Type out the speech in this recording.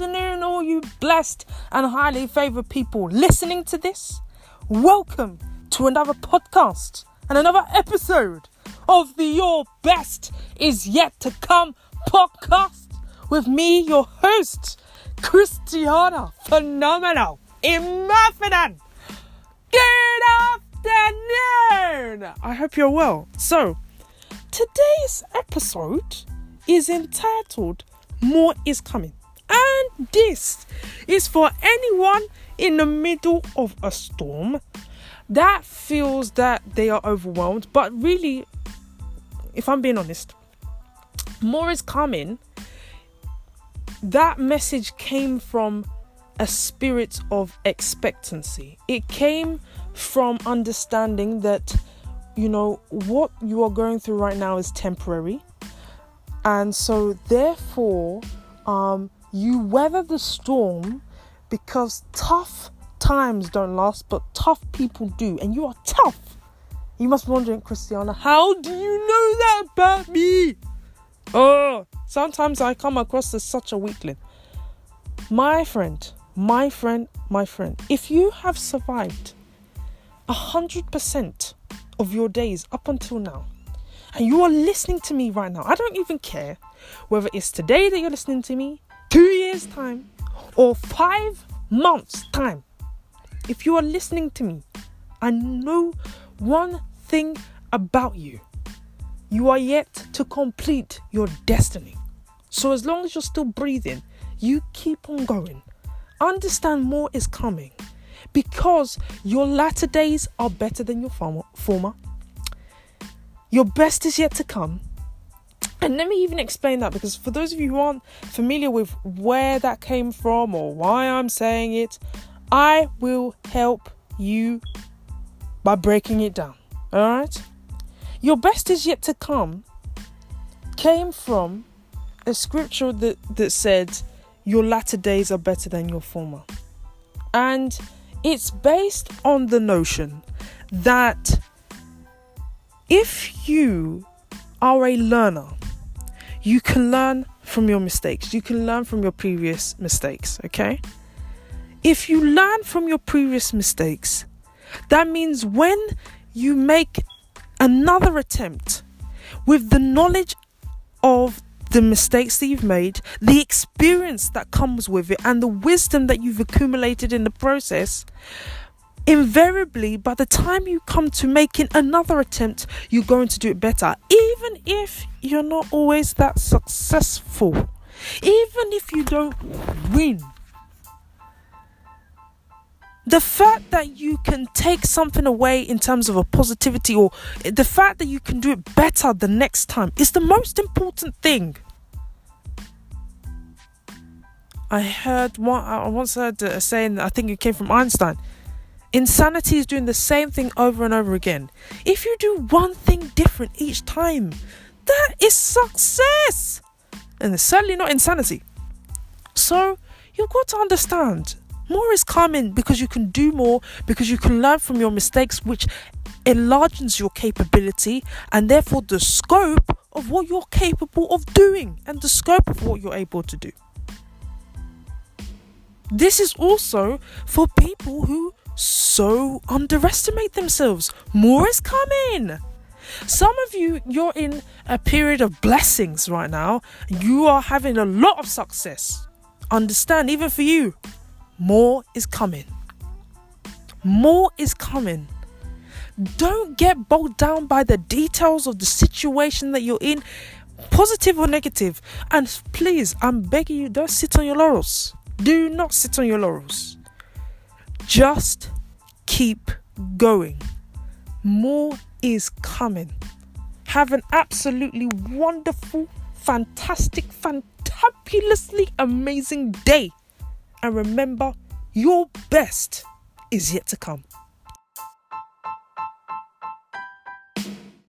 afternoon, all you blessed and highly favored people listening to this. Welcome to another podcast and another episode of the Your Best Is Yet to Come podcast with me, your host, Christiana Phenomenal Immafidan. Good afternoon! I hope you're well. So, today's episode is entitled More is Coming. This is for anyone in the middle of a storm that feels that they are overwhelmed, but really, if I'm being honest, more is coming. That message came from a spirit of expectancy. It came from understanding that, you know, what you are going through right now is temporary. And so, therefore, um, you weather the storm because tough times don't last, but tough people do. And you are tough. You must be wondering, Christiana, how do you know that about me? Oh, sometimes I come across as such a weakling. My friend, my friend, my friend, if you have survived a hundred percent of your days up until now, and you are listening to me right now, I don't even care whether it's today that you're listening to me, two years' time, or five months' time. If you are listening to me, I know one thing about you. You are yet to complete your destiny. So, as long as you're still breathing, you keep on going. Understand more is coming because your latter days are better than your former. Your best is yet to come. And let me even explain that because for those of you who aren't familiar with where that came from or why I'm saying it, I will help you by breaking it down. All right? Your best is yet to come came from a scripture that, that said, Your latter days are better than your former. And it's based on the notion that if you are a learner, you can learn from your mistakes. You can learn from your previous mistakes, okay? If you learn from your previous mistakes, that means when you make another attempt with the knowledge of the mistakes that you've made, the experience that comes with it, and the wisdom that you've accumulated in the process, invariably, by the time you come to making another attempt, you're going to do it better. Even if you're not always that successful, even if you don't win the fact that you can take something away in terms of a positivity or the fact that you can do it better the next time is the most important thing. I heard one, I once heard a saying, I think it came from Einstein. Insanity is doing the same thing over and over again. If you do one thing different each time, that is success. And it's certainly not insanity. So, you've got to understand more is coming because you can do more, because you can learn from your mistakes, which enlarges your capability and therefore the scope of what you're capable of doing and the scope of what you're able to do. This is also for people who so underestimate themselves. More is coming. Some of you, you're in a period of blessings right now. You are having a lot of success. Understand, even for you, more is coming. More is coming. Don't get bogged down by the details of the situation that you're in, positive or negative. And please, I'm begging you, don't sit on your laurels. Do not sit on your laurels. Just keep going. More is coming. Have an absolutely wonderful, fantastic, fantabulously amazing day. And remember, your best is yet to come.